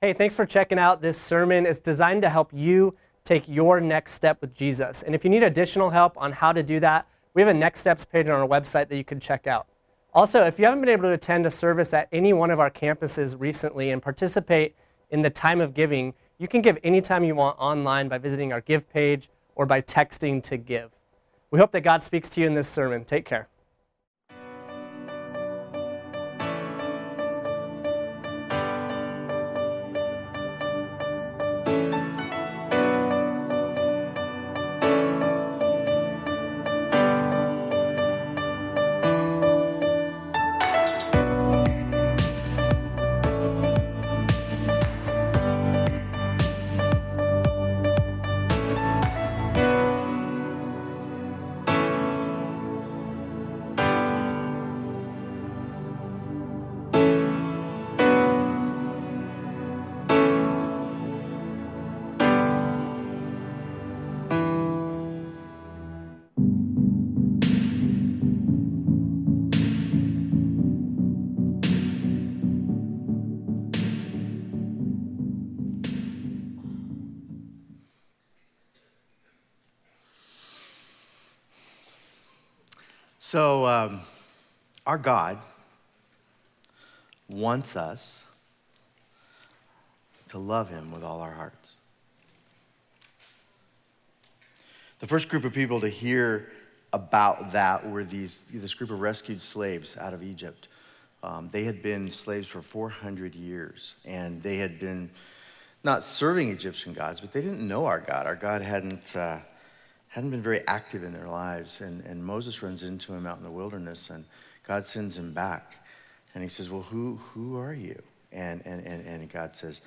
Hey, thanks for checking out this sermon. It's designed to help you take your next step with Jesus. And if you need additional help on how to do that, we have a next steps page on our website that you can check out. Also, if you haven't been able to attend a service at any one of our campuses recently and participate in the time of giving, you can give anytime you want online by visiting our give page or by texting to give. We hope that God speaks to you in this sermon. Take care. So, um, our God wants us to love Him with all our hearts. The first group of people to hear about that were these, this group of rescued slaves out of Egypt. Um, they had been slaves for 400 years, and they had been not serving Egyptian gods, but they didn't know our God. Our God hadn't. Uh, hadn't been very active in their lives. And, and Moses runs into him out in the wilderness, and God sends him back. And he says, Well, who, who are you? And, and, and, and God says,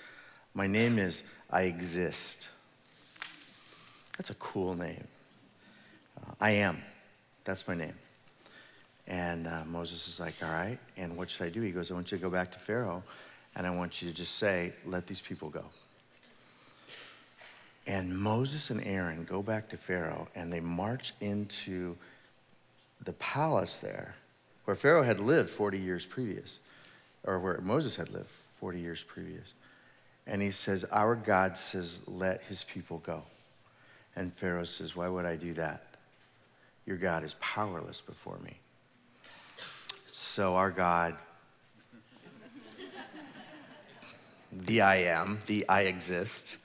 My name is I Exist. That's a cool name. Uh, I am. That's my name. And uh, Moses is like, All right, and what should I do? He goes, I want you to go back to Pharaoh, and I want you to just say, Let these people go. And Moses and Aaron go back to Pharaoh and they march into the palace there where Pharaoh had lived 40 years previous, or where Moses had lived 40 years previous. And he says, Our God says, let his people go. And Pharaoh says, Why would I do that? Your God is powerless before me. So our God, the I am, the I exist,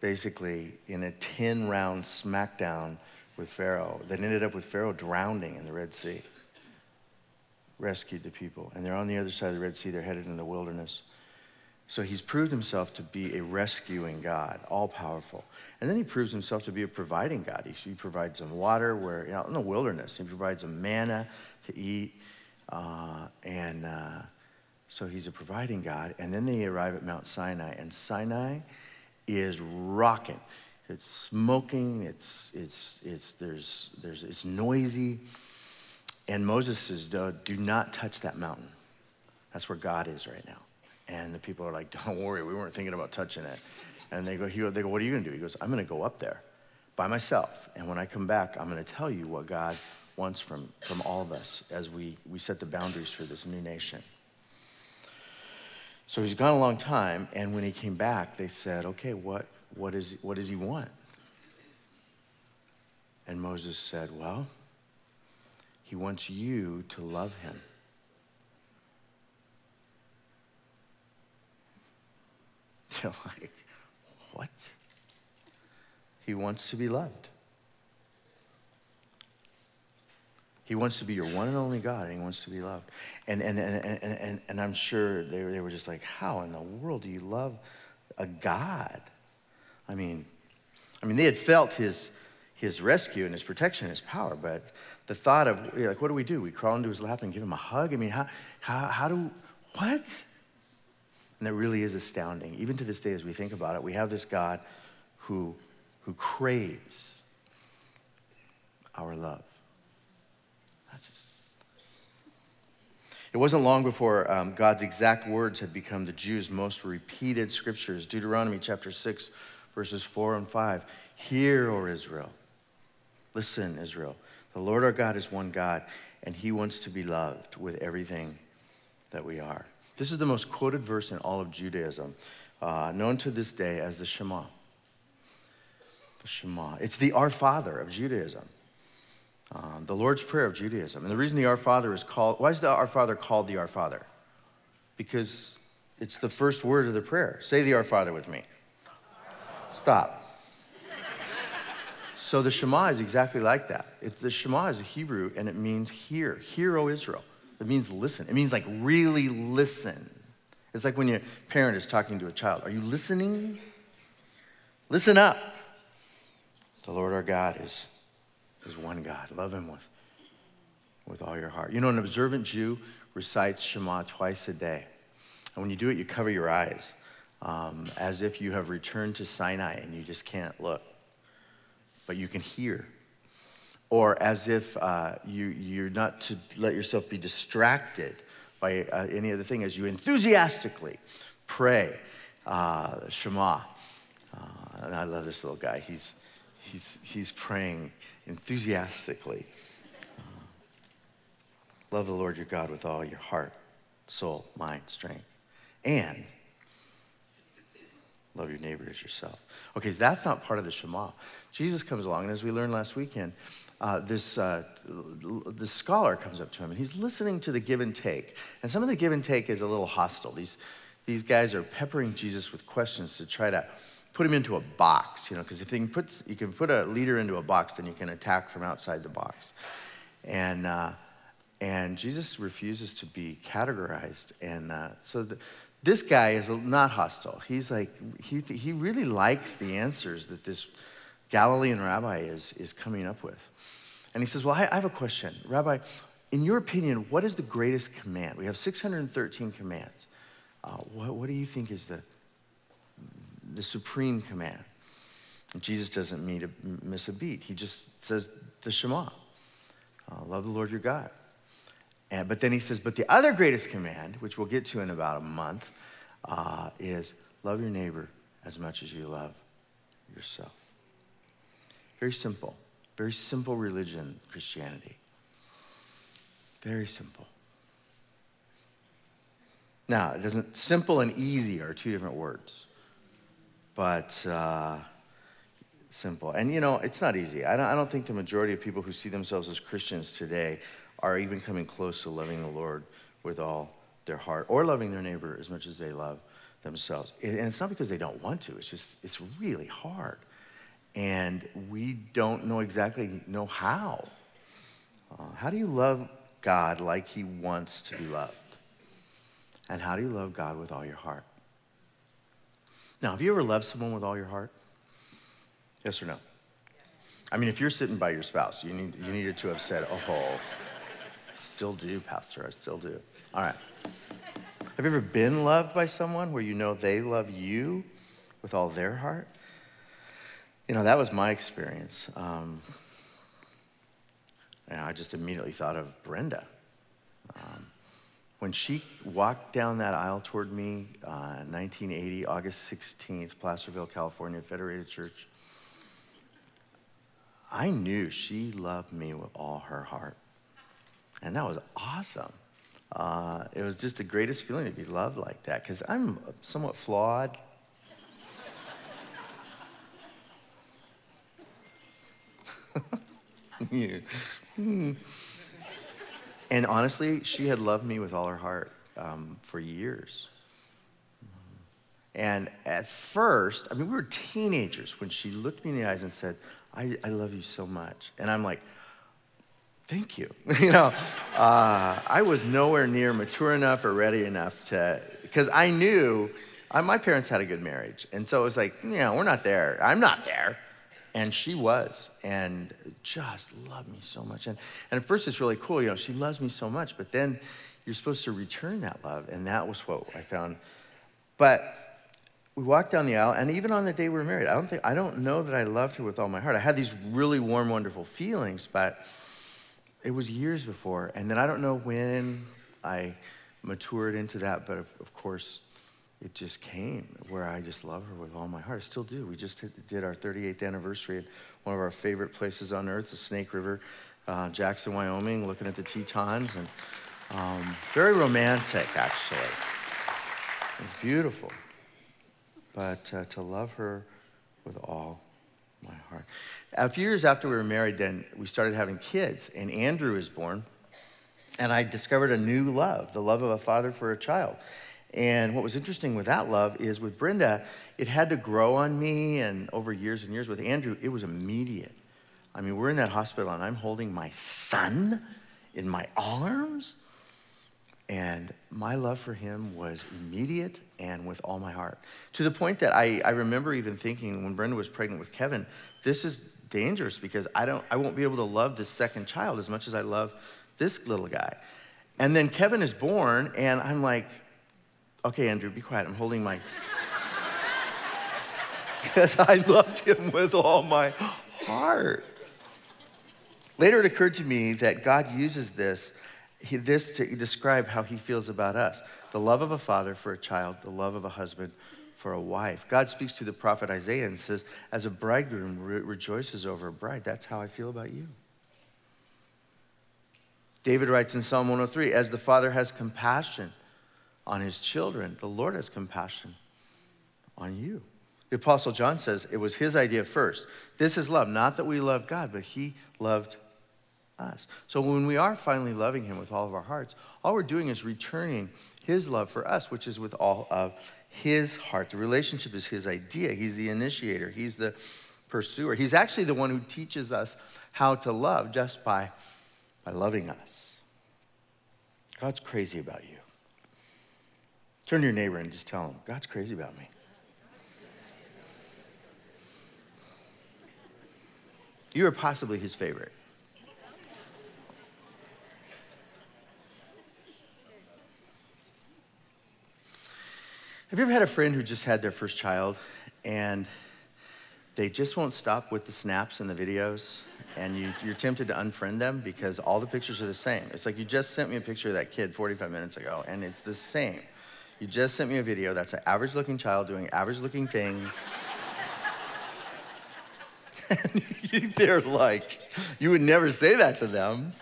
basically in a 10 round smackdown with Pharaoh that ended up with Pharaoh drowning in the Red Sea. Rescued the people. And they're on the other side of the Red Sea, they're headed in the wilderness. So he's proved himself to be a rescuing God, all powerful. And then he proves himself to be a providing God. He, provides them water where, you know, in the wilderness, he provides them manna to eat. Uh, and uh, so he's a providing God. And then they arrive at Mount Sinai. And Sinai is rocking. It's smoking, it's, it's, it's, there's, there's, it's noisy. And Moses says, Do not touch that mountain. That's where God is right now. And the people are like, Don't worry, we weren't thinking about touching it. And they go, he, they go What are you going to do? He goes, I'm going to go up there by myself. And when I come back, I'm going to tell you what God wants from, from all of us as we, we set the boundaries for this new nation. So he's gone a long time, and when he came back, they said, Okay, what, what, is, what does he want? And Moses said, Well, he wants you to love him. You're like, What? He wants to be loved. He wants to be your one and only God, and He wants to be loved. And, and, and, and, and, and I'm sure they, they were just like, How in the world do you love a God? I mean, I mean, they had felt his, his rescue and his protection, and his power, but the thought of, like, what do we do? We crawl into his lap and give him a hug? I mean, how, how, how do, what? And that really is astounding. Even to this day, as we think about it, we have this God who, who craves our love. It wasn't long before um, God's exact words had become the Jews' most repeated scriptures. Deuteronomy chapter 6, verses 4 and 5. Hear, O Israel. Listen, Israel. The Lord our God is one God, and he wants to be loved with everything that we are. This is the most quoted verse in all of Judaism. uh, known to this day as the Shema. The Shema. It's the Our Father of Judaism, um, the Lord's Prayer of Judaism. And the reason the Our Father is called, why is the Our Father called the Our Father? Because it's the first word of the prayer. Say the Our Father with me. Stop. So the Shema is exactly like that. It's, the Shema is a Hebrew and it means hear. Hear, O Israel. It means listen. It means like really listen. It's like when your parent is talking to a child. Are you listening? Listen up. The Lord our God is, is one God. Love him with, with all your heart. You know, an observant Jew recites Shema twice a day. And when you do it, you cover your eyes um, as if you have returned to Sinai and you just can't look, but you can hear. Or as if uh, you, you're not to let yourself be distracted by uh, any other thing as you enthusiastically pray uh, Shema. Uh, and I love this little guy. He's, he's, he's praying enthusiastically. Love the Lord your God with all your heart, soul, mind, strength. And love your neighbor as yourself. Okay, so that's not part of the Shema. Jesus comes along, and as we learned last weekend, uh, this, uh, this scholar comes up to him and he's listening to the give and take. And some of the give and take is a little hostile. These, these guys are peppering Jesus with questions to try to put him into a box, you know, because if you can, put, you can put a leader into a box, then you can attack from outside the box. And, uh, and Jesus refuses to be categorized. And uh, so the, this guy is not hostile. He's like, he, he really likes the answers that this Galilean rabbi is, is coming up with. And he says, Well, I, I have a question. Rabbi, in your opinion, what is the greatest command? We have 613 commands. Uh, what, what, do you think is the, the supreme command? And Jesus doesn't mean to miss a beat. He just says the Shema uh, love the Lord your God. And, but then he says, But the other greatest command, which we'll get to in about a month, uh, is love your neighbor as much as you love yourself. Very simple. Very simple religion, Christianity. Very simple. Now, it doesn't, simple and easy are two different words, but uh, simple. And you know, it's not easy. I don't, I don't think the majority of people who see themselves as Christians today are even coming close to loving the Lord with all their heart or loving their neighbor as much as they love themselves. And it's not because they don't want to, it's just, it's really hard and we don't know exactly know how. Uh, how do you love God like He wants to be loved? And how do you love God with all your heart? Now, have you ever loved someone with all your heart? Yes or no? I mean, if you're sitting by your spouse, you, need, you needed to have said, oh, I still do, Pastor, I still do. All right. Have you ever been loved by someone where you know they love you with all their heart? You know, that was my experience. Um, and I just immediately thought of Brenda. Um, when she walked down that aisle toward me, uh, 1980, August 16th, Placerville, California, Federated Church, I knew she loved me with all her heart. And that was awesome. Uh, it was just the greatest feeling to be loved like that because I'm somewhat flawed. Hmm. And honestly, she had loved me with all her heart um, for years. And at first, I mean, we were teenagers when she looked me in the eyes and said, I, I love you so much. And I'm like, thank you. you know, uh, I was nowhere near mature enough or ready enough to, because I knew I, my parents had a good marriage. And so it was like, you know, we're not there. I'm not there. And she was, and just loved me so much. And, and at first, it's really cool, you know, she loves me so much, but then you're supposed to return that love. And that was what I found. But we walked down the aisle, and even on the day we were married, I don't think, I don't know that I loved her with all my heart. I had these really warm, wonderful feelings, but it was years before. And then I don't know when I matured into that, but of, of course, it just came where I just love her with all my heart. I still do. We just did our 38th anniversary at one of our favorite places on earth, the Snake River, uh, Jackson, Wyoming, looking at the Tetons. And um, very romantic, actually. It's beautiful. but uh, to love her with all my heart. A few years after we were married, then we started having kids, and Andrew was born. And I discovered a new love, the love of a father for a child. And what was interesting with that love is with Brenda, it had to grow on me, and over years and years with Andrew, it was immediate. I mean, we're in that hospital, and I'm holding my son in my arms, and my love for him was immediate and with all my heart. To the point that I, I remember even thinking when Brenda was pregnant with Kevin, this is dangerous because I, don't, I won't be able to love this second child as much as I love this little guy. And then Kevin is born, and I'm like, okay, Andrew, be quiet. I'm holding my. Because I loved him with all my heart. Later, it occurred to me that God uses this, this to describe how he feels about us the love of a father for a child, the love of a husband for a wife. God speaks to the prophet Isaiah and says, As a bridegroom re- rejoices over a bride, that's how I feel about you. David writes in Psalm 103 As the father has compassion on his children, the Lord has compassion on you. The Apostle John says it was his idea first. This is love, not that we love God, but he loved us. So when we are finally loving him with all of our hearts, all we're doing is returning his love for us, which is with all of his heart. The relationship is his idea. He's the initiator, he's the pursuer. He's actually the one who teaches us how to love just by, by loving us. God's crazy about you. Turn to your neighbor and just tell him, God's crazy about me. You are possibly his favorite. Have you ever had a friend who just had their first child and they just won't stop with the snaps and the videos and you, are tempted to unfriend them because all the pictures are the same? It's like you just sent me a picture of that kid 45 minutes ago and it's the same. You just sent me a video that's an average looking child doing average looking things. and they're like, you would never say that to them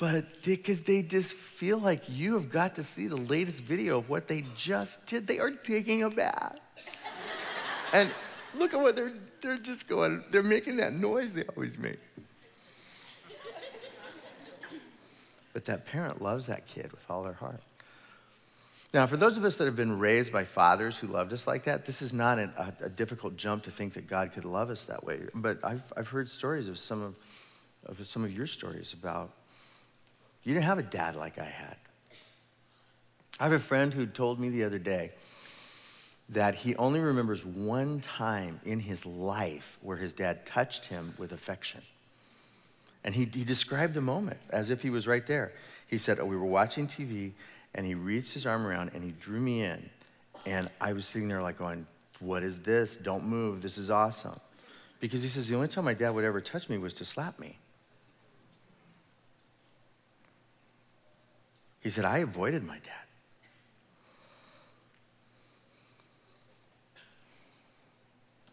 but because they, they, just feel like you have got to see the latest video of what they just did. They are taking a bath. and look at what they're, they're just going, they're making that noise they always make. but that parent loves that kid with all their heart. Now, for those of us that have been raised by fathers who loved us like that, this is not an, a, a, difficult jump to think that God could love us that way. But I've, I've heard stories of some of, of some of your stories about you didn't have a dad like I had. I have a friend who told me the other day that he only remembers one time in his life where his dad touched him with affection. And he, he described the moment as if he was right there. He said, Oh, we were watching TV, and he reached his arm around and he drew me in. And I was sitting there like going, What is this? Don't move. This is awesome. Because he says, The only time my dad would ever touch me was to slap me. He said, I avoided my dad.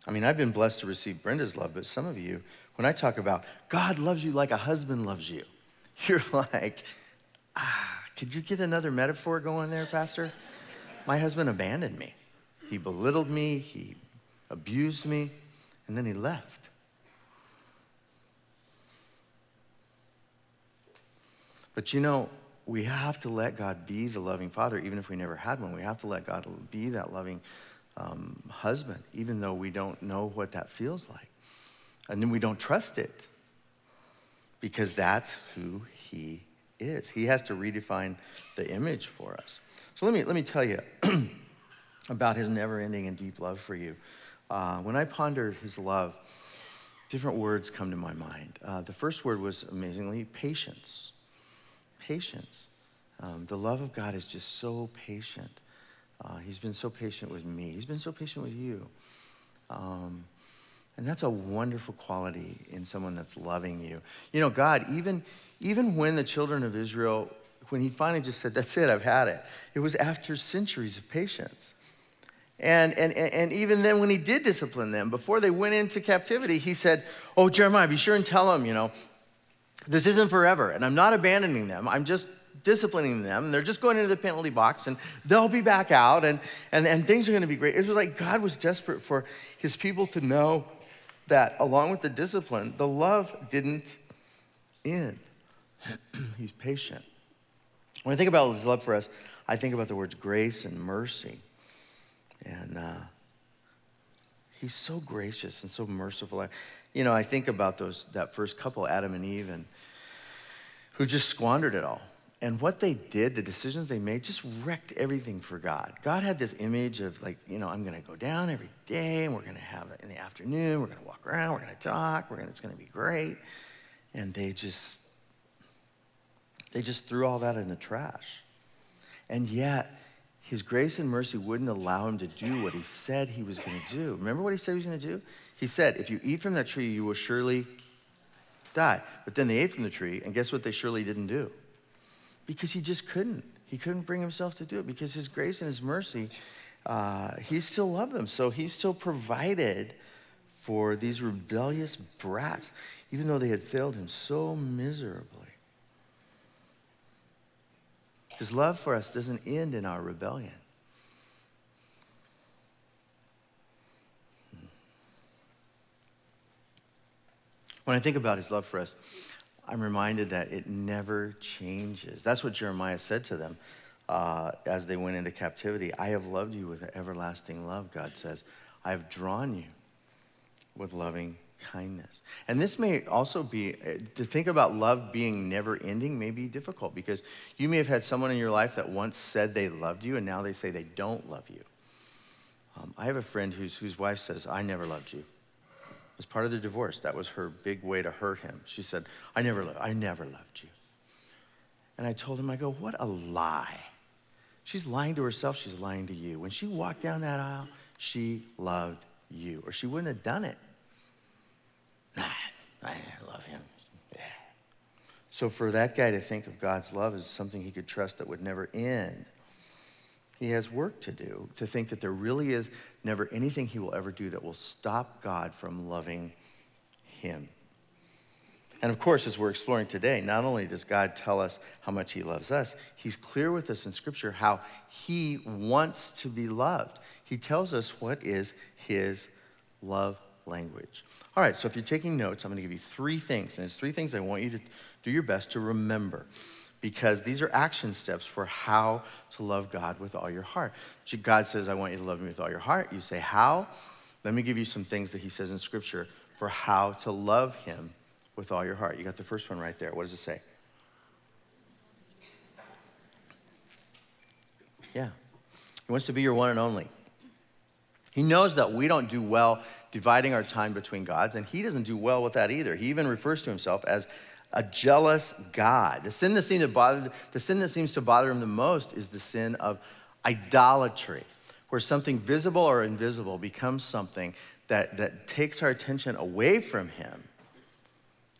I mean, I've been blessed to receive Brenda's love, but some of you, when I talk about God loves you like a husband loves you, you're like, ah, could you get another metaphor going there, Pastor? My husband abandoned me. He belittled me, he abused me, and then he left. But you know, we have to let God be the loving father, even if we never had one. We have to let God be that loving um, husband, even though we don't know what that feels like. And then we don't trust it because that's who he is. He has to redefine the image for us. So let me, let me tell you about his never ending and deep love for you. Uh, when I ponder his love, different words come to my mind. Uh, the first word was amazingly patience patience. Um, the love of God is just so patient. Uh, he's been so patient with me. He's been so patient with you. Um, and that's a wonderful quality in someone that's loving you. You know, God, even, even when the children of Israel, when he finally just said, That's it, I've had it, it was after centuries of patience. And, and, and even then, when he did discipline them, before they went into captivity, he said, Oh, Jeremiah, be sure and tell them, you know, this isn't forever, and I'm not abandoning them. I'm just disciplining them, and they're just going into the penalty box, and they'll be back out, and, and, and things are going to be great. It was like God was desperate for his people to know that along with the discipline, the love didn't end. He's patient. When I think about his love for us, I think about the words grace and mercy. And uh, he's so gracious and so merciful. I, you know, I think about those that first couple, Adam and Eve, and who just squandered it all. And what they did, the decisions they made, just wrecked everything for God. God had this image of like, you know, I'm going to go down every day, and we're going to have it in the afternoon. We're going to walk around. We're going to talk. We're going. It's going to be great. And they just, they just threw all that in the trash. And yet, His grace and mercy wouldn't allow him to do what He said He was going to do. Remember what He said He was going to do? He said, If you eat from that tree, you will surely die. But then they ate from the tree, and guess what they surely didn't do? Because he just couldn't. He couldn't bring himself to do it because his grace and his mercy, uh, he still loved them. So he still provided for these rebellious brats, even though they had failed him so miserably. His love for us doesn't end in our rebellion. When I think about his love for us, I'm reminded that it never changes. That's what Jeremiah said to them uh, as they went into captivity. I have loved you with everlasting love, God says. I have drawn you with loving kindness. And this may also be, uh, to think about love being never ending may be difficult because you may have had someone in your life that once said they loved you and now they say they don't love you. Um, I have a friend whose, whose wife says, I never loved you was part of the divorce. That was her big way to hurt him. She said, I never, lo- I never loved you. And I told him, I go, what a lie. She's lying to herself, she's lying to you. When she walked down that aisle, she loved you, or she wouldn't have done it. Nah, I love him. Yeah. So for that guy to think of God's love as something he could trust that would never end, he has work to do to think that there really is never anything he will ever do that will stop God from loving him. And of course, as we're exploring today, not only does God tell us how much he loves us, he's clear with us in Scripture how he wants to be loved. He tells us what is his love language. All right, so if you're taking notes, I'm going to give you three things. And it's three things I want you to do your best to remember because these are action steps for how to love God with all your heart. God says, I want you to love me with all your heart. You say, How? Let me give you some things that He says in Scripture for how to love Him with all your heart. You got the first one right there. What does it say? Yeah. He wants to be your one and only. He knows that we don't do well dividing our time between gods, and he doesn't do well with that either. He even refers to himself as a jealous God. The sin that seems to bother, the sin that seems to bother him the most is the sin of idolatry, where something visible or invisible becomes something that, that takes our attention away from him.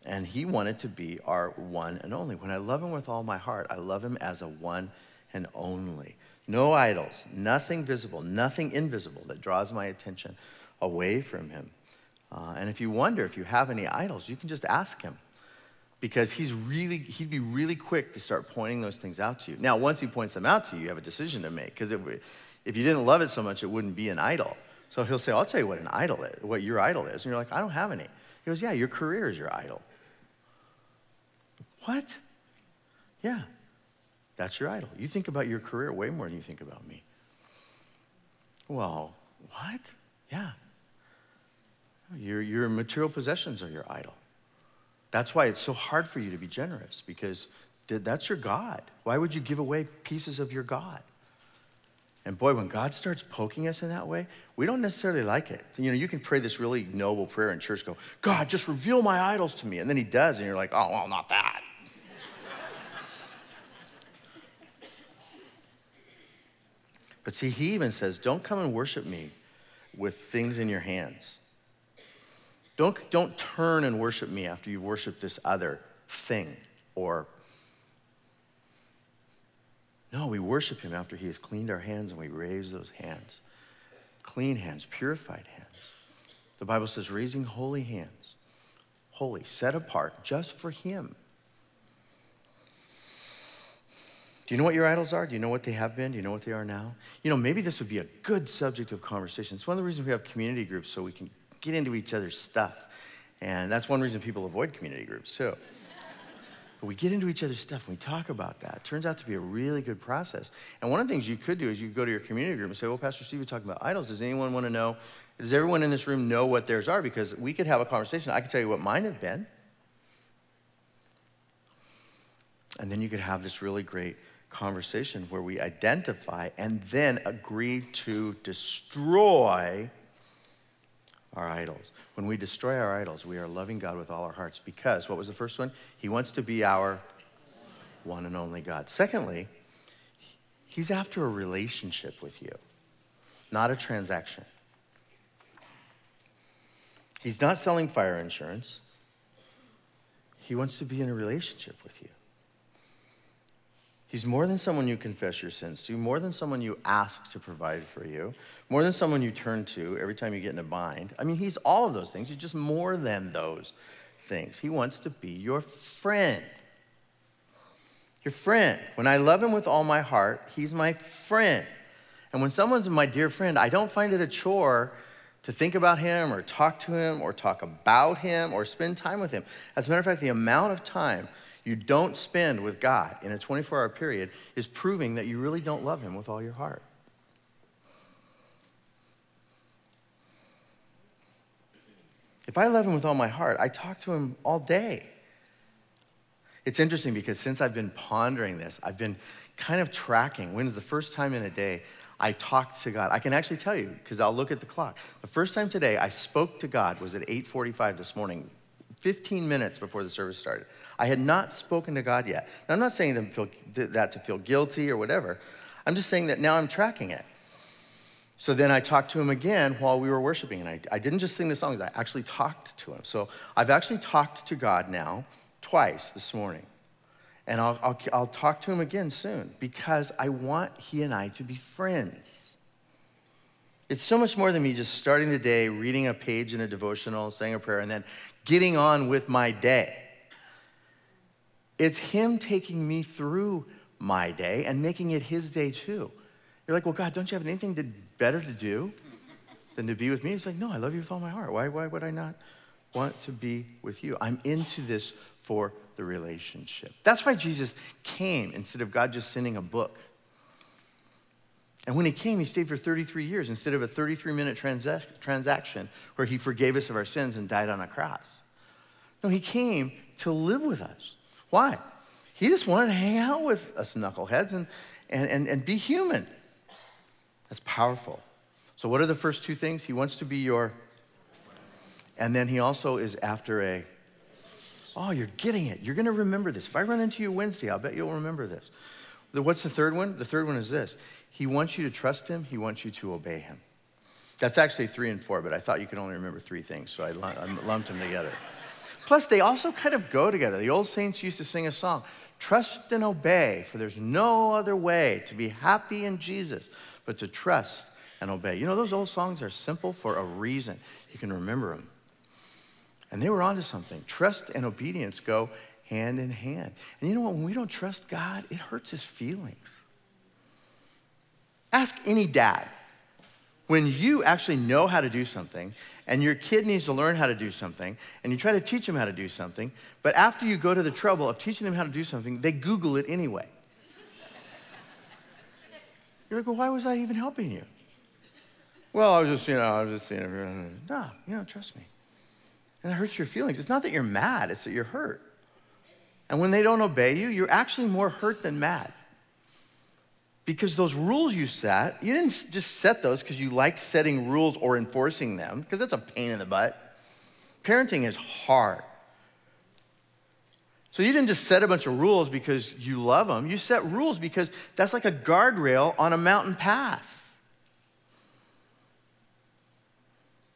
And he wanted to be our one and only. When I love him with all my heart, I love him as a one and only. No idols, nothing visible, nothing invisible that draws my attention away from him. Uh, and if you wonder if you have any idols, you can just ask him because he's really he'd be really quick to start pointing those things out to you. Now once he points them out to you you have a decision to make because if, you didn't love it so much it wouldn't be an idol. So he'll say i'll tell you what an idol is what your idol is. And you're like i don't have any. He goes yeah your career is your idol. What? Yeah. That's your idol. You think about your career way more than you think about me. Well what? Yeah. Your, your material possessions are your idol that's why it's so hard for you to be generous because that's your God. Why would you give away pieces of your God? And boy, when God starts poking us in that way, we don't necessarily like it. You know, you can pray this really noble prayer in church, go, God, just reveal my idols to me. And then he does, and you're like, oh, well, not that. but see, he even says, don't come and worship me with things in your hands. Don't, don't turn and worship me after you worship this other thing or no, we worship him after he has cleaned our hands and we raise those hands. Clean hands, purified hands. The Bible says raising holy hands, holy, set apart just for him. Do you know what your idols are? Do you know what they have been? Do you know what they are now? You know, maybe this would be a good subject of conversation. It's one of the reasons we have community groups so we can get into each other's stuff. And that's one reason people avoid community groups, too. But we get into each other's stuff and we talk about that. It turns out to be a really good process. And one of the things you could do is you go to your community group and say, well, Pastor Steve was talking about idols. Does anyone want to know? Does everyone in this room know what theirs are? Because we could have a conversation. I could tell you what mine have been. And then you could have this really great conversation where we identify and then agree to destroy our idols. When we destroy our idols, we are loving God with all our hearts because, what was the first one? He wants to be our one and only God. Secondly, He's after a relationship with you, not a transaction. He's not selling fire insurance. He wants to be in a relationship with you. He's more than someone you confess your sins to, more than someone you ask to provide for you, more than someone you turn to every time you get in a bind. I mean, he's all of those things. He's just more than those things. He wants to be your friend. Your friend. When I love him with all my heart, he's my friend. And when someone's my dear friend, I don't find it a chore to think about him or talk to him or talk about him or spend time with him. As a matter of fact, the amount of time you don't spend with God in a 24 hour period is proving that you really don't love Him with all your heart. If I love Him with all my heart, I talk to Him all day. It's interesting because since I've been pondering this, I've been kind of tracking when is the first time in a day I talked to God. I can actually tell you because I'll look at the clock. The first time today I spoke to God was at 8:45 this morning 15 minutes before the service started. I had not spoken to God yet. Now, I'm not saying to feel, that to feel guilty or whatever. I'm just saying that now I'm tracking it. So then I talked to him again while we were worshiping, and I, I didn't just sing the songs, I actually talked to him. So I've actually talked to God now twice this morning. And I'll, I'll, I'll talk to him again soon because I want he and I to be friends. It's so much more than me just starting the day, reading a page in a devotional, saying a prayer, and then getting on with my day. It's Him taking me through my day and making it His day too. You're like, well, God, don't you have anything to, better to do than to be with me? He's like, no, I love you with all my heart. Why, why would I not want to be with you? I'm into this for the relationship. That's why Jesus came instead of God just sending a book. And when he came, he stayed for 33 years instead of a 33 minute transa- transaction where he forgave us of our sins and died on a cross. No, he came to live with us. Why? He just wanted to hang out with us knuckleheads and, and, and, and be human. That's powerful. So, what are the first two things? He wants to be your, and then he also is after a, oh, you're getting it. You're going to remember this. If I run into you Wednesday, I'll bet you'll remember this. What's the third one? The third one is this he wants you to trust him, he wants you to obey him. That's actually three and four, but I thought you could only remember three things, so I lumped them together. Plus, they also kind of go together. The old saints used to sing a song Trust and obey, for there's no other way to be happy in Jesus but to trust and obey. You know, those old songs are simple for a reason. You can remember them. And they were onto something. Trust and obedience go hand in hand. And you know what? When we don't trust God, it hurts his feelings. Ask any dad. When you actually know how to do something and your kid needs to learn how to do something and you try to teach them how to do something, but after you go to the trouble of teaching them how to do something, they Google it anyway. You're like, well, why was I even helping you? Well, I was just, you know, I was just, you know, no, you know, trust me. And it hurts your feelings. It's not that you're mad, it's that you're hurt. And when they don't obey you, you're actually more hurt than mad because those rules you set, you didn't just set those because you like setting rules or enforcing them, because that's a pain in the butt. Parenting is hard. So you didn't just set a bunch of rules because you love them. You set rules because that's like a guardrail on a mountain pass.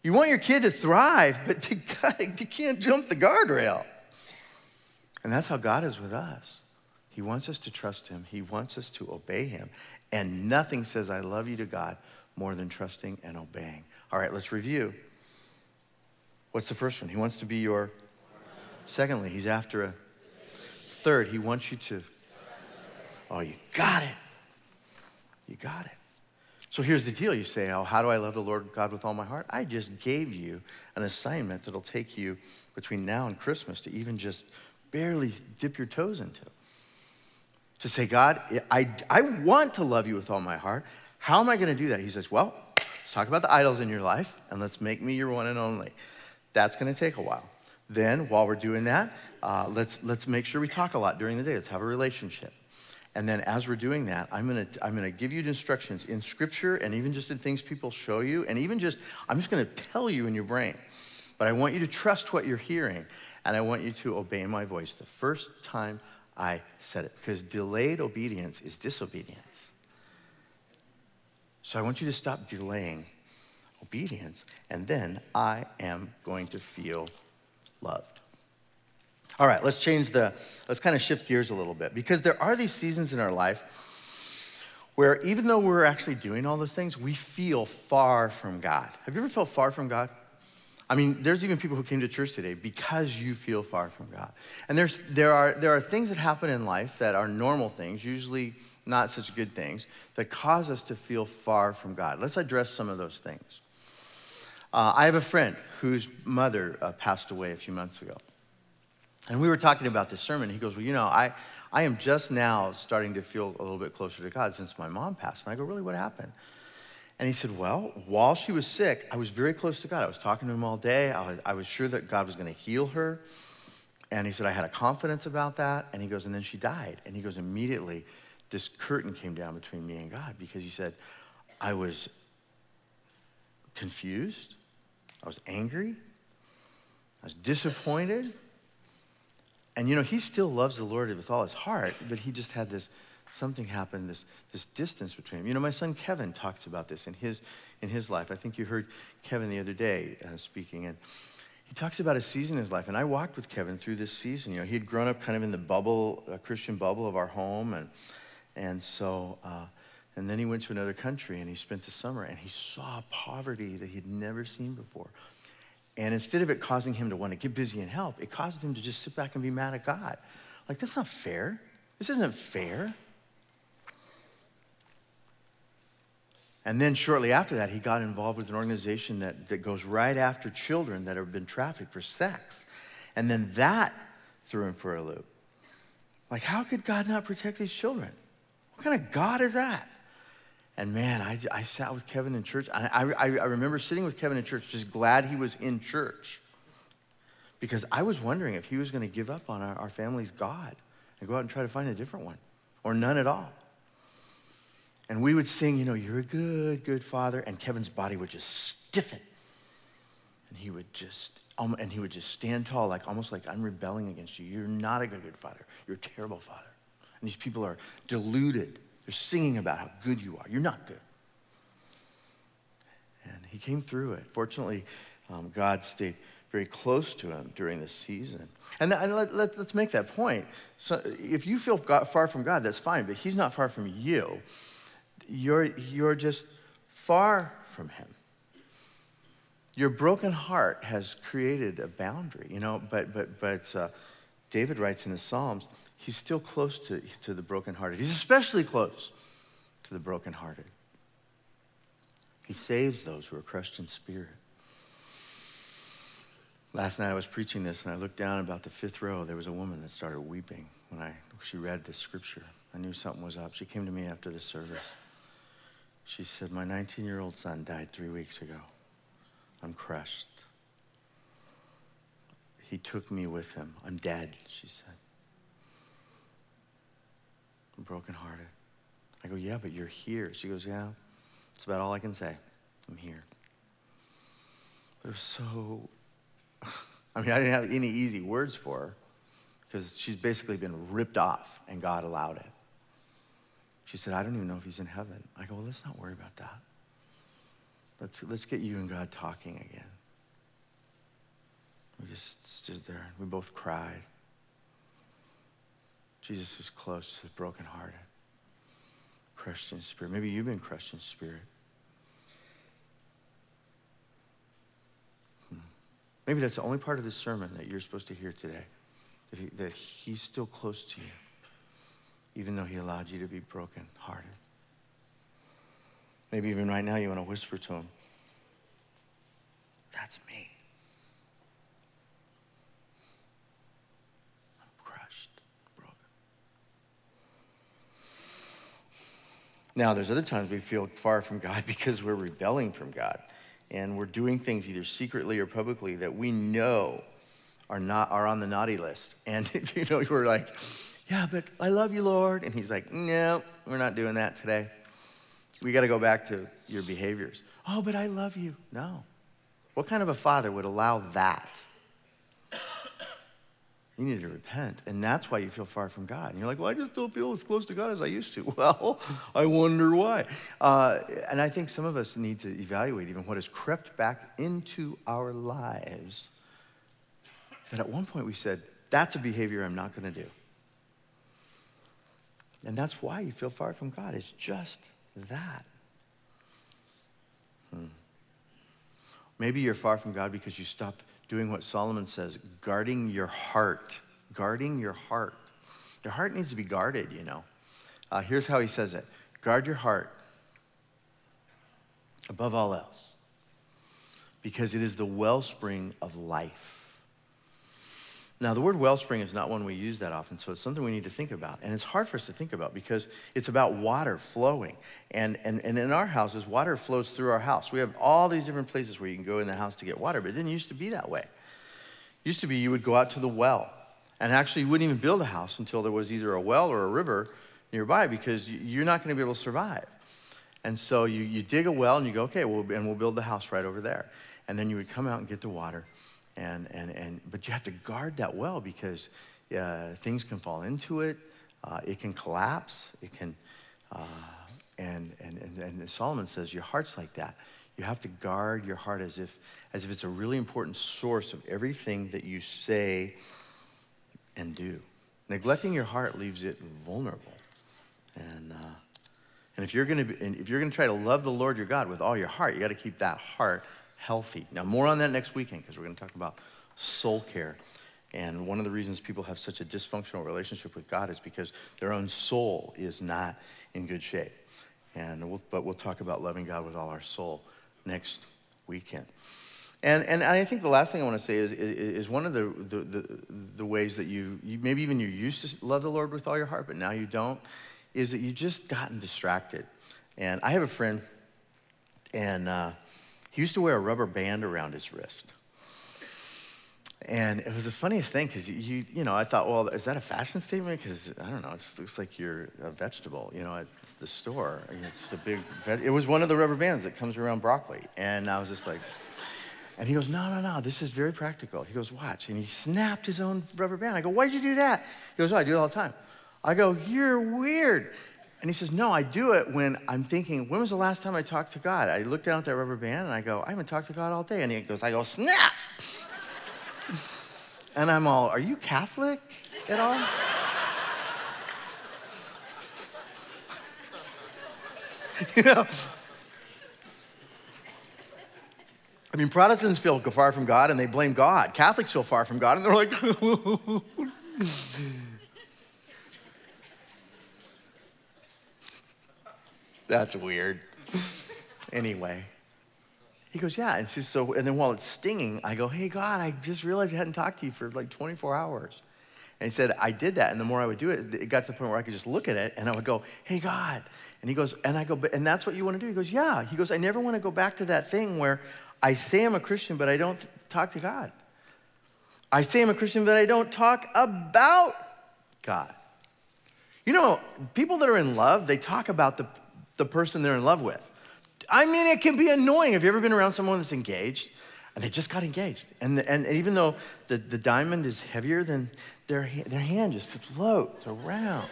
You want your kid to thrive, but they, they can't jump the guardrail. And that's how God is with us. He wants us to trust Him, He wants us to obey Him. And nothing says, I love you to God more than trusting and obeying. All right, let's review. What's the first one? He wants to be your. Secondly, He's after a. Third, He wants you to Oh, you got it. You got it. So here's the deal. You say, Oh, how do I love the Lord God with all my heart? I just gave you an assignment that'll take you between now and Christmas to even just barely dip your toes into. To say, God, I, I want to love you with all my heart. How am I going to do that? He says, Well, let's talk about the idols in your life and let's make me your one and only. That's going to take a while. Then, while we're doing that, uh, let's, let's make sure we talk a lot during the day. Let's have a relationship. And then as we're doing that, I'm gonna, I'm gonna give you instructions in scripture and even just in things people show you, and even just, I'm just gonna tell you in your brain. But I want you to trust what you're hearing, and I want you to obey my voice the first time I said it, because delayed obedience is disobedience. So I want you to stop delaying obedience, and then I am going to feel loved. All right, let's change the, let's kind of shift gears a little bit because there are these seasons in our life where even though we're actually doing all those things, we feel far from God. Have you ever felt far from God? I mean, there's even people who came to church today because you feel far from God. And there's, there, are, there are things that happen in life that are normal things, usually not such good things, that cause us to feel far from God. Let's address some of those things. Uh, I have a friend whose mother uh, passed away a few months ago. And we were talking about this sermon. He goes, Well, you know, I, I am just now starting to feel a little bit closer to God since my mom passed. And I go, Really, what happened? And he said, Well, while she was sick, I was very close to God. I was talking to him all day. I was, I was sure that God was going to heal her. And he said, I had a confidence about that. And he goes, And then she died. And he goes, Immediately, this curtain came down between me and God because he said, I was confused. I was angry. I was disappointed. And you know, he still loves the Lord with all his heart, but he just had this something happened, this, this distance between him. You know, my son Kevin talks about this in his, in his life. I think you heard Kevin the other day uh, speaking, and he talks about a season in his life. And I walked with Kevin through this season. You know, he had grown up kind of in the bubble, a Christian bubble of our home, and, and so, uh, and then he went to another country and he spent the summer and he saw poverty that he'd never seen before. And instead of it causing him to want to get busy and help, it caused him to just sit back and be mad at God. Like, that's not fair. This isn't fair. And then shortly after that, he got involved with an organization that, that goes right after children that have been trafficked for sex. And then that threw him for a loop. Like, how could God not protect these children? What kind of God is that? And man, I, I sat with Kevin in church. I, I, I remember sitting with Kevin in church, just glad he was in church. Because I was wondering if he was going to give up on our, our family's God and go out and try to find a different one, or none at all. And we would sing, you know, you're a good, good father. And Kevin's body would just stiffen. And he would just, and he would just stand tall, like almost like I'm rebelling against you. You're not a good, good father. You're a terrible father. And these people are deluded they're singing about how good you are. You're not good. And he came through it. Fortunately, um, God stayed very close to him during this season. And, and let, us let, make that point. So if you feel God, far from God, that's fine, but he's not far from you. You're, you're just far from him. Your broken heart has created a boundary, you know, but, but, but uh, David writes in the Psalms, he's still close to, to the brokenhearted. He's especially close to the brokenhearted. He saves those who are crushed in spirit. Last night I was preaching this and I looked down about the fifth row. There was a woman that started weeping when I, she read the scripture. I knew something was up. She came to me after the service. She said, My 19 year old son died three weeks ago. I'm crushed. He took me with him. I'm dead, she said. I'm brokenhearted. I go, Yeah, but you're here. She goes, Yeah, that's about all I can say. I'm here. But it was so, I mean, I didn't have any easy words for her because she's basically been ripped off and God allowed it. She said, I don't even know if he's in heaven. I go, Well, let's not worry about that. Let's, let's get you and God talking again. We just stood there and we both cried. Jesus was close to the brokenhearted, crushed in spirit. Maybe you've been crushed in spirit. Hmm. Maybe that's the only part of this sermon that you're supposed to hear today, that, he, that he's still close to you. Even though He allowed you to be broken hearted. Maybe even right now you want to whisper to Him, That's me. I'm crushed, broken. Now, there's other times we feel far from God because we're rebelling from God and we're doing things either secretly or publicly that we know are not are on the naughty list. And you know, we're like, yeah, but I love you, Lord. And he's like, no, we're not doing that today. We got to go back to your behaviors. Oh, but I love you. No. What kind of a father would allow that? You need to repent. And that's why you feel far from God. And you're like, well, I just don't feel as close to God as I used to. Well, I wonder why. Uh, and I think some of us need to evaluate even what has crept back into our lives that at one point we said, that's a behavior I'm not going to do. And that's why you feel far from God. It's just that. Hmm. Maybe you're far from God because you stopped doing what Solomon says guarding your heart. Guarding your heart. Your heart needs to be guarded, you know. Uh, here's how he says it guard your heart above all else, because it is the wellspring of life. Now, the word wellspring is not one we use that often, so it's something we need to think about. And it's hard for us to think about because it's about water flowing. And, and, and in our houses, water flows through our house. We have all these different places where you can go in the house to get water, but it didn't used to be that way. It used to be you would go out to the well. And actually, you wouldn't even build a house until there was either a well or a river nearby because you're not going to be able to survive. And so you, you dig a well and you go, okay, and we'll build the house right over there. And then you would come out and get the water and, and, and, but you have to guard that well because uh, things can fall into it, uh, it can collapse, it can, uh, and, and, and, and Solomon says, your heart's like that. You have to guard your heart as if, as if it's a really important source of everything that you say and do. Neglecting your heart leaves it vulnerable. And, uh, and if you're going to if you're going to try to love the Lord your God with all your heart, you got to keep that heart healthy. Now, more on that next weekend because we're going to talk about soul care. And one of the reasons people have such a dysfunctional relationship with God is because their own soul is not in good shape. And we'll, but we'll talk about loving God with all our soul next weekend. And, and I think the last thing I want to say is, is one of the, the, the, the ways that you, you, maybe even you used to love the Lord with all your heart, but now you don't, is that you've just gotten distracted. And I have a friend, and uh, he used to wear a rubber band around his wrist. And it was the funniest thing because you, you know, I thought, well, is that a fashion statement? Because I don't know, it looks like you're a vegetable, you know, at the store. It's a big, it was one of the rubber bands that comes around broccoli. And I was just like, and he goes, no, no, no, this is very practical. He goes, watch. And he snapped his own rubber band. I go, why did you do that? He goes, oh, I do it all the time. I go, you're weird. And he says, No, I do it when I'm thinking, when was the last time I talked to God? I look down at that rubber band and I go, I haven't talked to God all day. And he goes, I go, snap. and I'm all, Are you Catholic at all? you know? I mean, Protestants feel far from God and they blame God. Catholics feel far from God and they're like, That's weird. anyway. He goes, yeah. And so, and then while it's stinging, I go, hey, God, I just realized I hadn't talked to you for like 24 hours. And he said, I did that. And the more I would do it, it got to the point where I could just look at it and I would go, hey, God. And he goes, and I go, and that's what you want to do? He goes, yeah. He goes, I never want to go back to that thing where I say I'm a Christian, but I don't talk to God. I say I'm a Christian, but I don't talk about God. You know, people that are in love, they talk about the the person they're in love with. I mean, it can be annoying. Have you ever been around someone that's engaged and they just got engaged? And, and even though the, the diamond is heavier than their, their hand just floats around.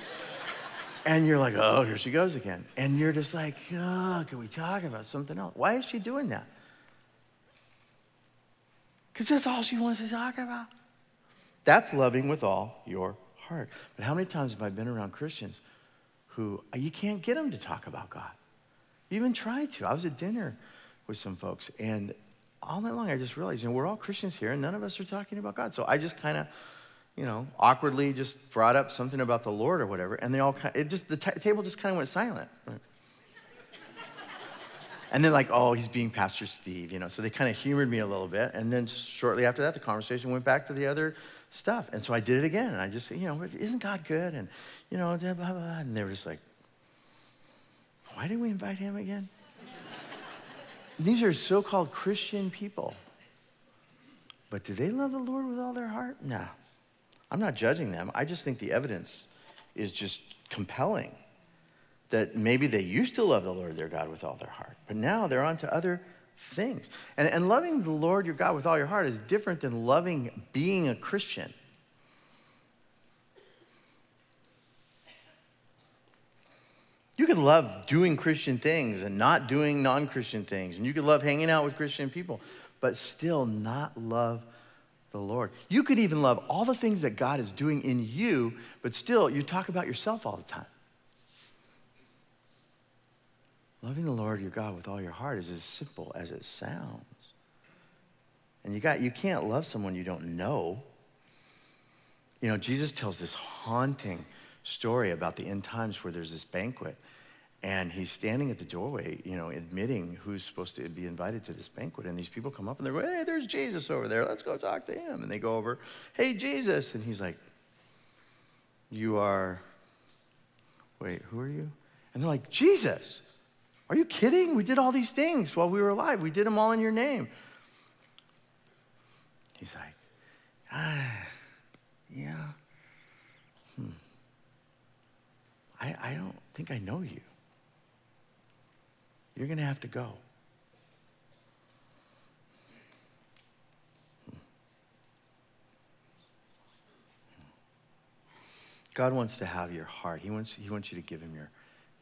And you're like, oh, here she goes again. And you're just like, oh, can we talk about something else? Why is she doing that? Because that's all she wants to talk about. That's loving with all your heart. But how many times have I been around Christians who you can't get them to talk about God. You even tried to. I was at dinner with some folks, and all night long I just realized, you know, we're all Christians here, and none of us are talking about God. So I just kind of you know, awkwardly just brought up something about the Lord or whatever, and they all, kind of, it just, the t- table just kind of went silent. And then like, oh, he's being Pastor Steve, you know. So they kind of humored me a little bit. And then shortly after that, the conversation went back to the other stuff. And so I did it again. And I just, you know, isn't God good? And, you know, blah, blah, blah. And they were just like, why didn't we invite him again? These are so-called Christian people. But do they love the Lord with all their heart? No. I'm not judging them. I just think the evidence is just compelling that maybe they used to love the Lord their God with all their heart, but now they're on to other things. And, and loving the Lord your God with all your heart is different than loving being a Christian. You can love doing Christian things and not doing non Christian things, and you can love hanging out with Christian people, but still not love the Lord. You could even love all the things that God is doing in you, but still you talk about yourself all the time. Loving the Lord your God with all your heart is as simple as it sounds. And you got you can't love someone you don't know. You know, Jesus tells this haunting story about the end times where there's this banquet and he's standing at the doorway, you know, admitting who's supposed to be invited to this banquet. And these people come up and they're, going, hey, there's Jesus over there. Let's go talk to him. And they go over, hey, Jesus. And he's like, you are, wait, who are you? And they're like, Jesus. Are you kidding? We did all these things while we were alive. We did them all in your name. He's like, ah, yeah. Hmm. I, I don't think I know you. You're going to have to go. Hmm. God wants to have your heart. He wants, he wants you to give him your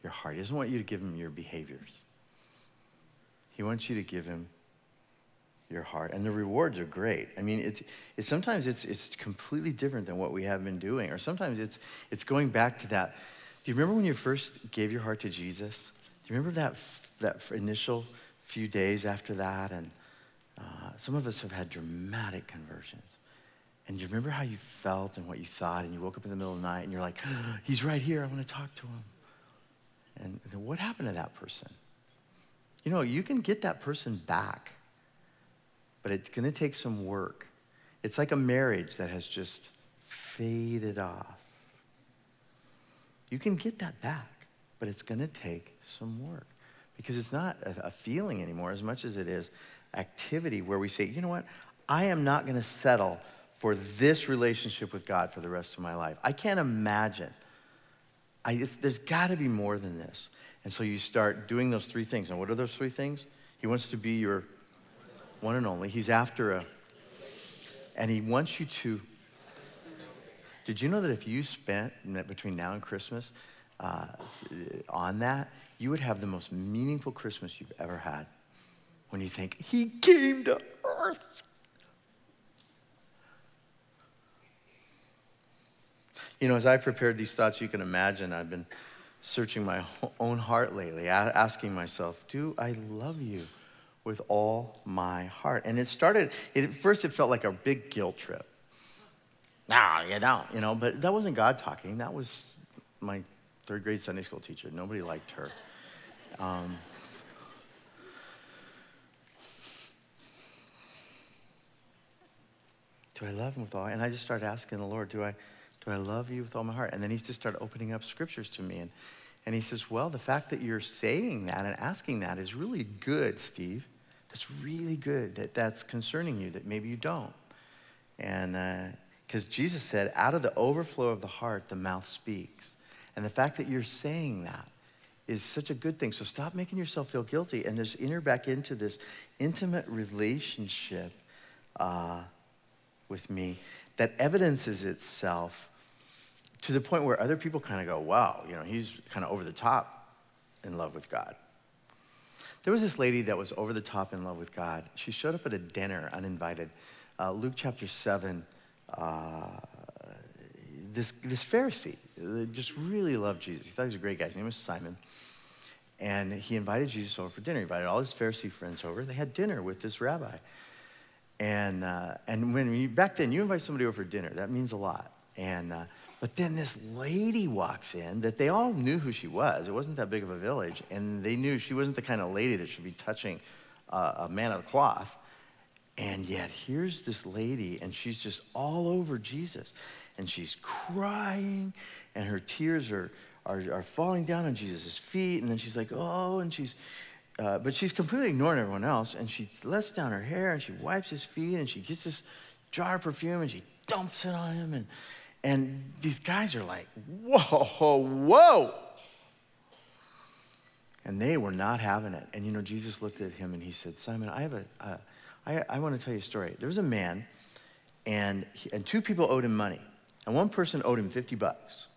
your heart. He doesn't want you to give him your behaviors. He wants you to give him your heart. And the rewards are great. I mean, it's, it's sometimes it's, it's completely different than what we have been doing. Or sometimes it's, it's going back to that. Do you remember when you first gave your heart to Jesus? Do you remember that, that initial few days after that? And uh, some of us have had dramatic conversions. And do you remember how you felt and what you thought, and you woke up in the middle of the night and you're like, he's right here, I want to talk to him. And, what happened to that person? You know, you can get that person back, but it's going to take some work. It's like a marriage that has just faded off. You can get that back, but it's going to take some work because it's not a feeling anymore as much as it is activity where we say, you know what? I am not going to settle for this relationship with God for the rest of my life. I can't imagine I, there's got to be more than this. And so you start doing those three things. And what are those three things? He wants to be your one and only. He's after a, and he wants you to. Did you know that if you spent between now and Christmas uh, on that, you would have the most meaningful Christmas you've ever had? When you think, He came to earth You know, as I prepared these thoughts, you can imagine I've been searching my own heart lately, asking myself, do I love you with all my heart? And it started, it, at first it felt like a big guilt trip. No, you don't, you know, but that wasn't God talking. That was my third grade Sunday school teacher. Nobody liked her. Um, do I love him with all? And I just started asking the Lord, do I, I love you with all my heart? And then he just started opening up scriptures to me. And, and he says, Well, the fact that you're saying that and asking that is really good, Steve. That's really good that that's concerning you, that maybe you don't. And because uh, Jesus said, Out of the overflow of the heart, the mouth speaks. And the fact that you're saying that is such a good thing. So stop making yourself feel guilty and just enter back into this intimate relationship uh, with me that evidences itself to the point where other people kind of go, wow, you know, he's kind of over the top in love with God. There was this lady that was over the top in love with God. She showed up at a dinner uninvited. Uh, Luke chapter 7, uh, this, this Pharisee just really loved Jesus. He thought he was a great guy. His name was Simon. And he invited Jesus over for dinner. He invited all his Pharisee friends over. They had dinner with this rabbi. And, uh, and when you, back then, you invite somebody over for dinner, that means a lot. And, uh, but then this lady walks in that they all knew who she was. It wasn't that big of a village. And they knew she wasn't the kind of lady that should be touching uh, a man of the cloth. And yet, here's this lady, and she's just all over Jesus. And she's crying, and her tears are, are, are falling down on Jesus' feet. And then she's like, oh, and she's, uh, but she's completely ignoring everyone else. And she lets down her hair, and she wipes his feet, and she gets this jar of perfume, and she dumps it on him. And, and these guys are like, whoa, whoa. And they were not having it. And you know, Jesus looked at him and he said, Simon, I have a, uh, I, I want to tell you a story. There was a man, and, he, and two people owed him money. And one person owed him 50 bucks.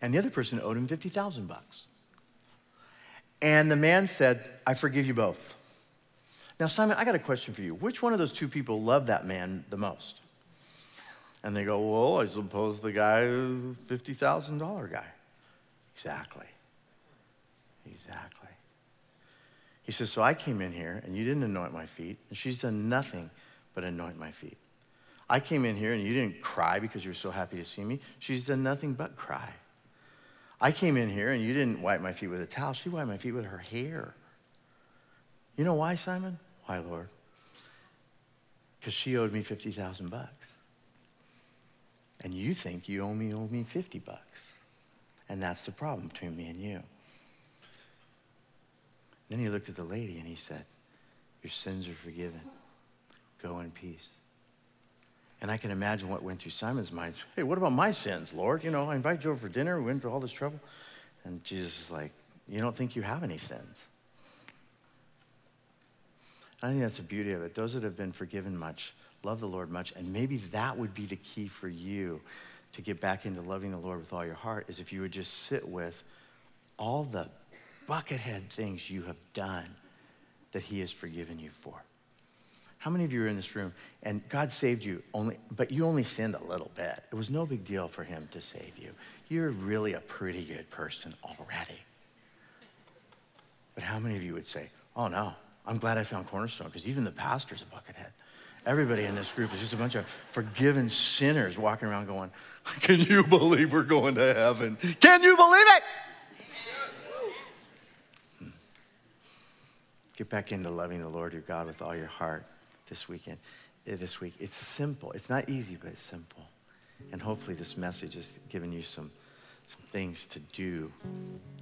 And the other person owed him 50,000 bucks. And the man said, I forgive you both. Now, Simon, I got a question for you. Which one of those two people loved that man the most? And they go, Well, I suppose the guy, $50,000 guy. Exactly. Exactly. He says, So I came in here and you didn't anoint my feet, and she's done nothing but anoint my feet. I came in here and you didn't cry because you were so happy to see me. She's done nothing but cry. I came in here and you didn't wipe my feet with a towel. She wiped my feet with her hair. You know why, Simon? Why, Lord? Because she owed me 50,000 bucks. And you think you owe me, owe me 50 bucks. And that's the problem between me and you. Then he looked at the lady and he said, Your sins are forgiven. Go in peace. And I can imagine what went through Simon's mind. Hey, what about my sins, Lord? You know, I invited you over for dinner. We went through all this trouble. And Jesus is like, You don't think you have any sins. I think that's the beauty of it. Those that have been forgiven much love the Lord much. And maybe that would be the key for you to get back into loving the Lord with all your heart is if you would just sit with all the buckethead things you have done that He has forgiven you for. How many of you are in this room and God saved you only, but you only sinned a little bit? It was no big deal for Him to save you. You're really a pretty good person already. But how many of you would say, oh no, I'm glad I found Cornerstone because even the pastor's a buckethead. Everybody in this group is just a bunch of forgiven sinners walking around going, Can you believe we're going to heaven? Can you believe it? Hmm. Get back into loving the Lord your God with all your heart this weekend, eh, this week. It's simple. It's not easy, but it's simple. And hopefully this message has given you some, some things to do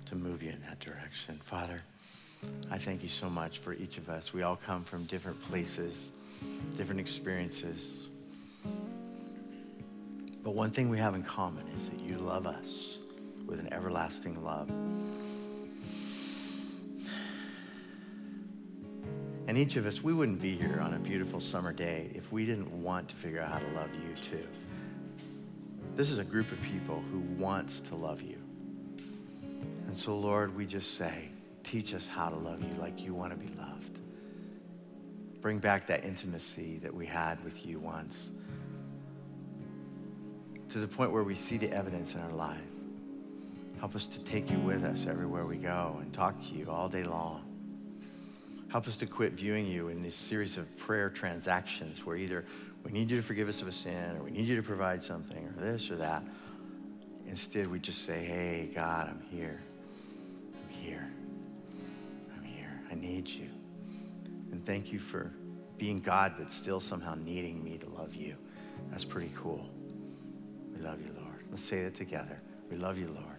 to move you in that direction. Father, I thank you so much for each of us. We all come from different places different experiences. But one thing we have in common is that you love us with an everlasting love. And each of us, we wouldn't be here on a beautiful summer day if we didn't want to figure out how to love you too. This is a group of people who wants to love you. And so, Lord, we just say, teach us how to love you like you want to be loved. Bring back that intimacy that we had with you once to the point where we see the evidence in our life. Help us to take you with us everywhere we go and talk to you all day long. Help us to quit viewing you in this series of prayer transactions where either we need you to forgive us of a sin or we need you to provide something or this or that. Instead, we just say, hey, God, I'm here. I'm here. I'm here. I need you. And thank you for being God, but still somehow needing me to love you. That's pretty cool. We love you, Lord. Let's say it together. We love you, Lord.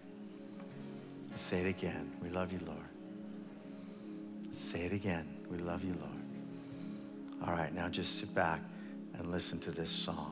Let's say it again. We love you, Lord. Let's say it again. We love you, Lord. All right, now just sit back and listen to this song.